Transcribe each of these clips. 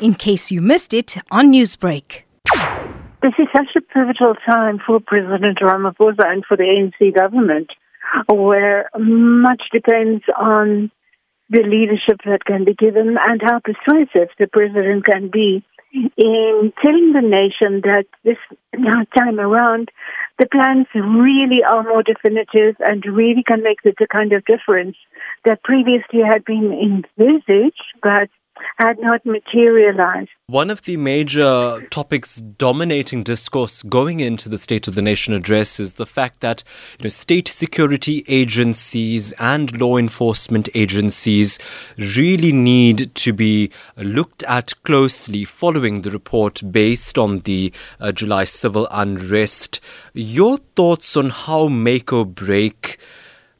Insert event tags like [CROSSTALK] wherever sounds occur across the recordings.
in case you missed it on Newsbreak. This is such a pivotal time for President Ramaphosa and for the ANC government, where much depends on the leadership that can be given and how persuasive the president can be in telling the nation that this time around the plans really are more definitive and really can make the kind of difference that previously had been envisaged but had not materialized. One of the major topics dominating discourse going into the State of the Nation address is the fact that you know, state security agencies and law enforcement agencies really need to be looked at closely following the report based on the uh, July civil unrest. Your thoughts on how make or break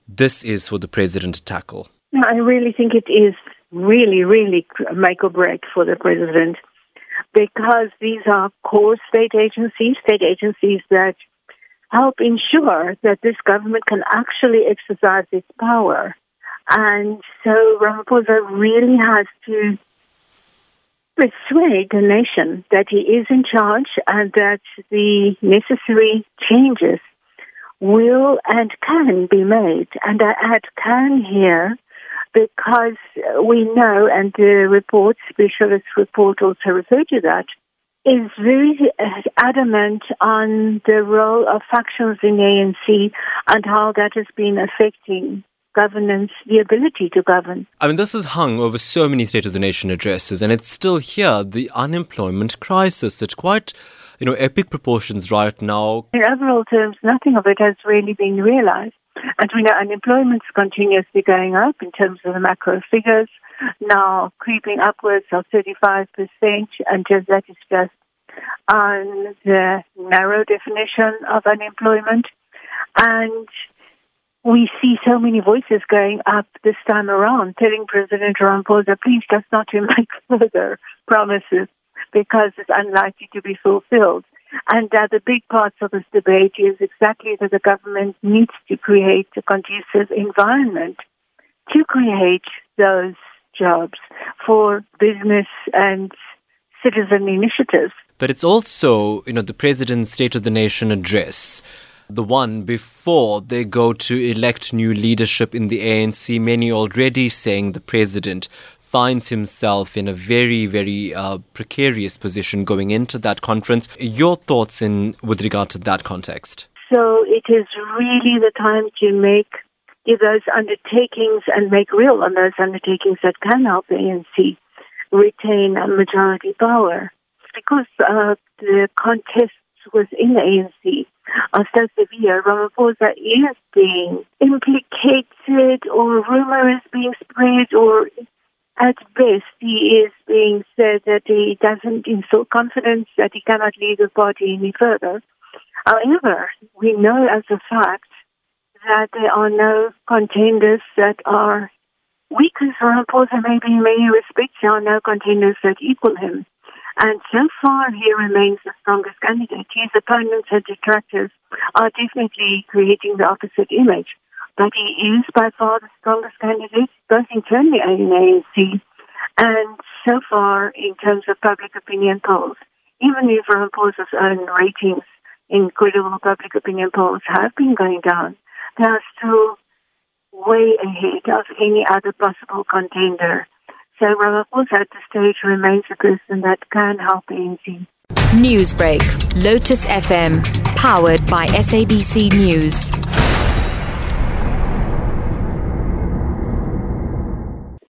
this is for the president to tackle? I really think it is really, really make or break for the president because these are core state agencies, state agencies that help ensure that this government can actually exercise its power. And so Ramaphosa really has to persuade the nation that he is in charge and that the necessary changes will and can be made. And I add can here because we know, and the report, specialist report also referred to that, is very uh, adamant on the role of factions in ANC and how that has been affecting governance, the ability to govern. I mean, this has hung over so many State of the Nation addresses, and it's still here the unemployment crisis at quite you know, epic proportions right now. In overall terms, nothing of it has really been realized. And we know unemployment is continuously going up in terms of the macro figures, now creeping upwards of 35%, and just that is just on the narrow definition of unemployment. And we see so many voices going up this time around, telling President Ramaphosa, oh, please just not to make [LAUGHS] further promises because it's unlikely to be fulfilled. And uh, the big parts of this debate is exactly that the government needs to create a conducive environment to create those jobs for business and citizen initiatives. But it's also, you know, the president's State of the Nation address the one before they go to elect new leadership in the ANC. Many already saying the president finds himself in a very, very uh, precarious position going into that conference. Your thoughts in with regard to that context? So it is really the time to make those undertakings and make real on those undertakings that can help the ANC retain a majority power. Because uh, the contests within the ANC are so severe, Ramaphosa is being implicated or rumor is being spread or at best, he is being said that he doesn't instill confidence that he cannot lead the party any further. However, we know as a fact that there are no contenders that are weaker for Ramaphosa. Maybe in many respects, there are no contenders that equal him. And so far, he remains the strongest candidate. His opponents and detractors are definitely creating the opposite image but he is by far the strongest candidate, both internally and in ANC. And so far, in terms of public opinion polls, even if Ramaphosa's own ratings in credible public opinion polls have been going down, they are still way ahead of any other possible contender. So Ramaphosa at this stage remains a person that can help ANC. Newsbreak, Lotus FM, powered by SABC News.